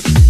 sleep.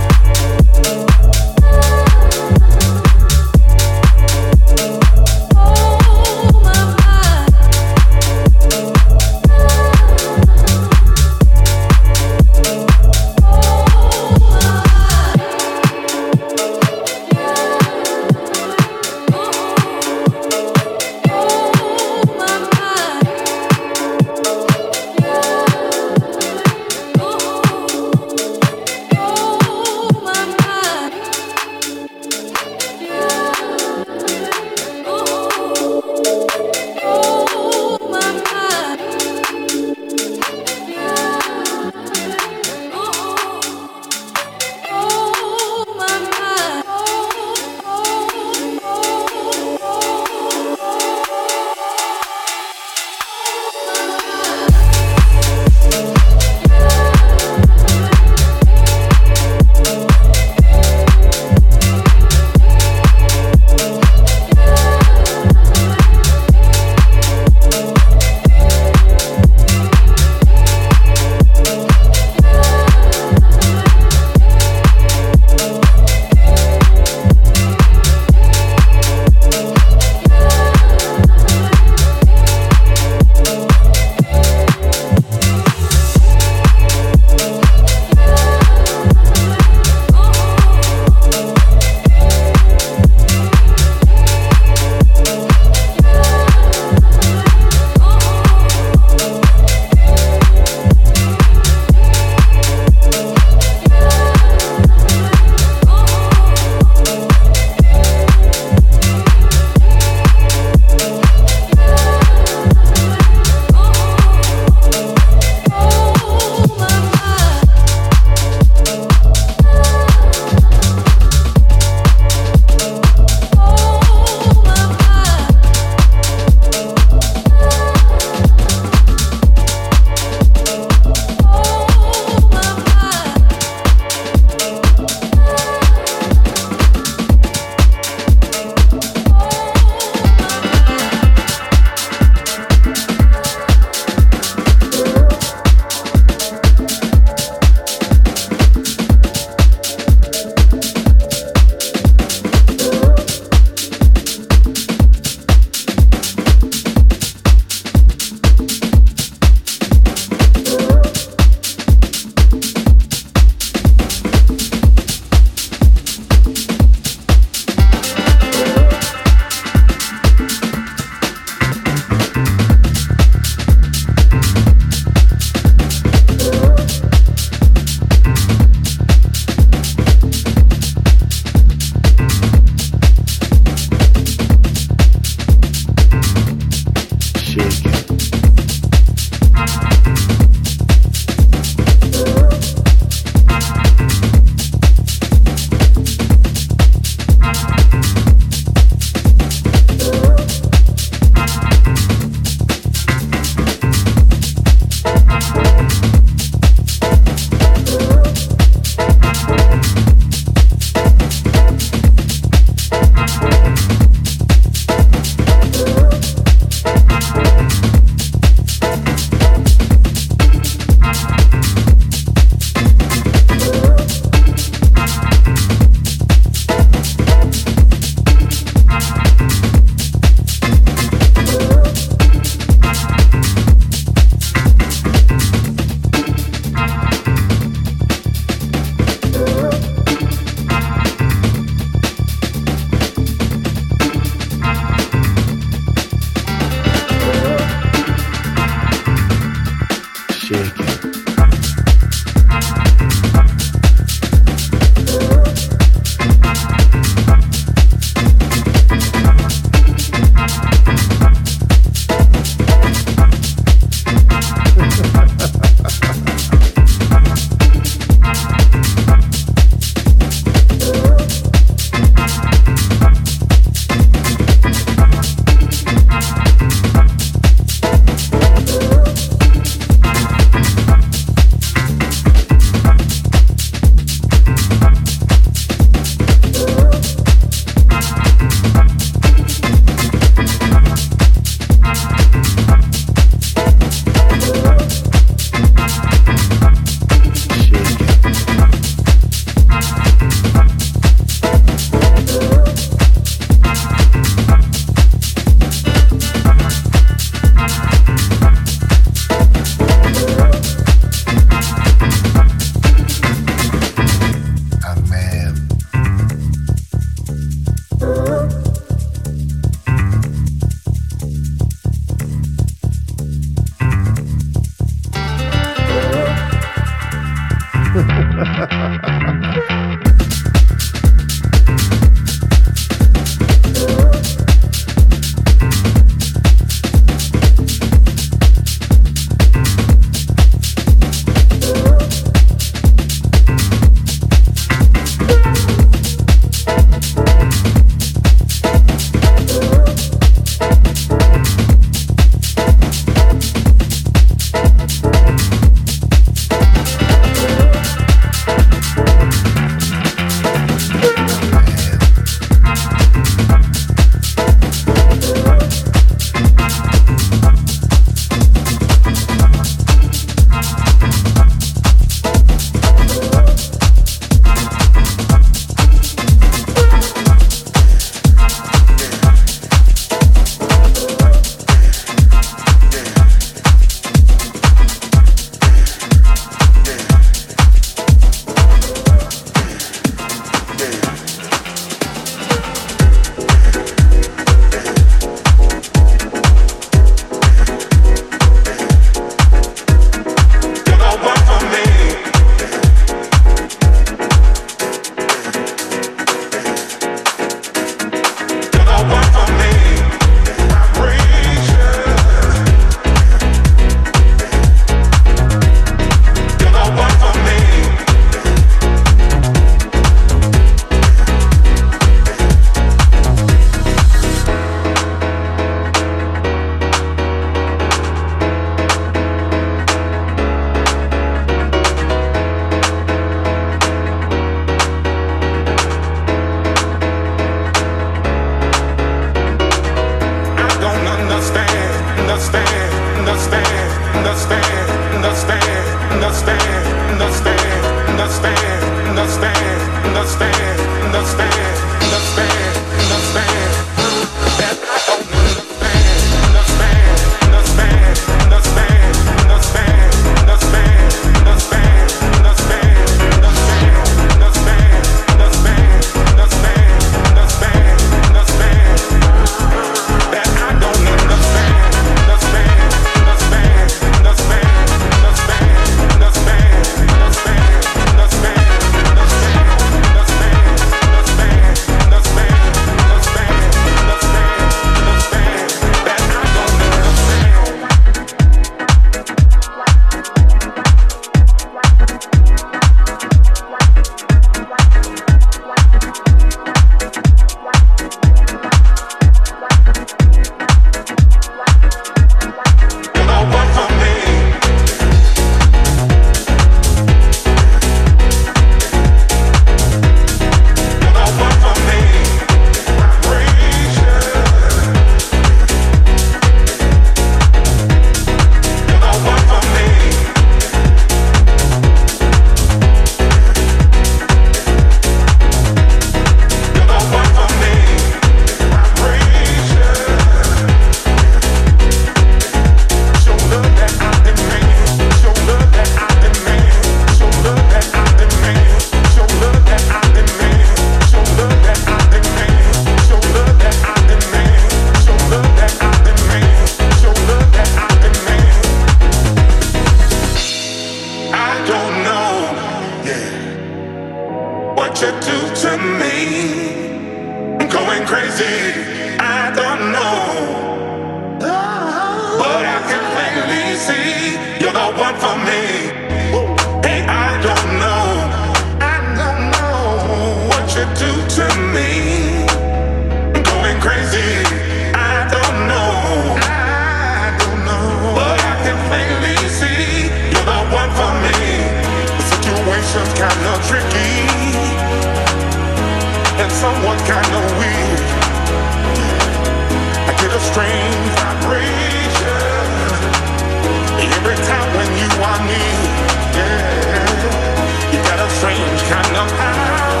strange kind of power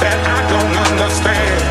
that I don't understand.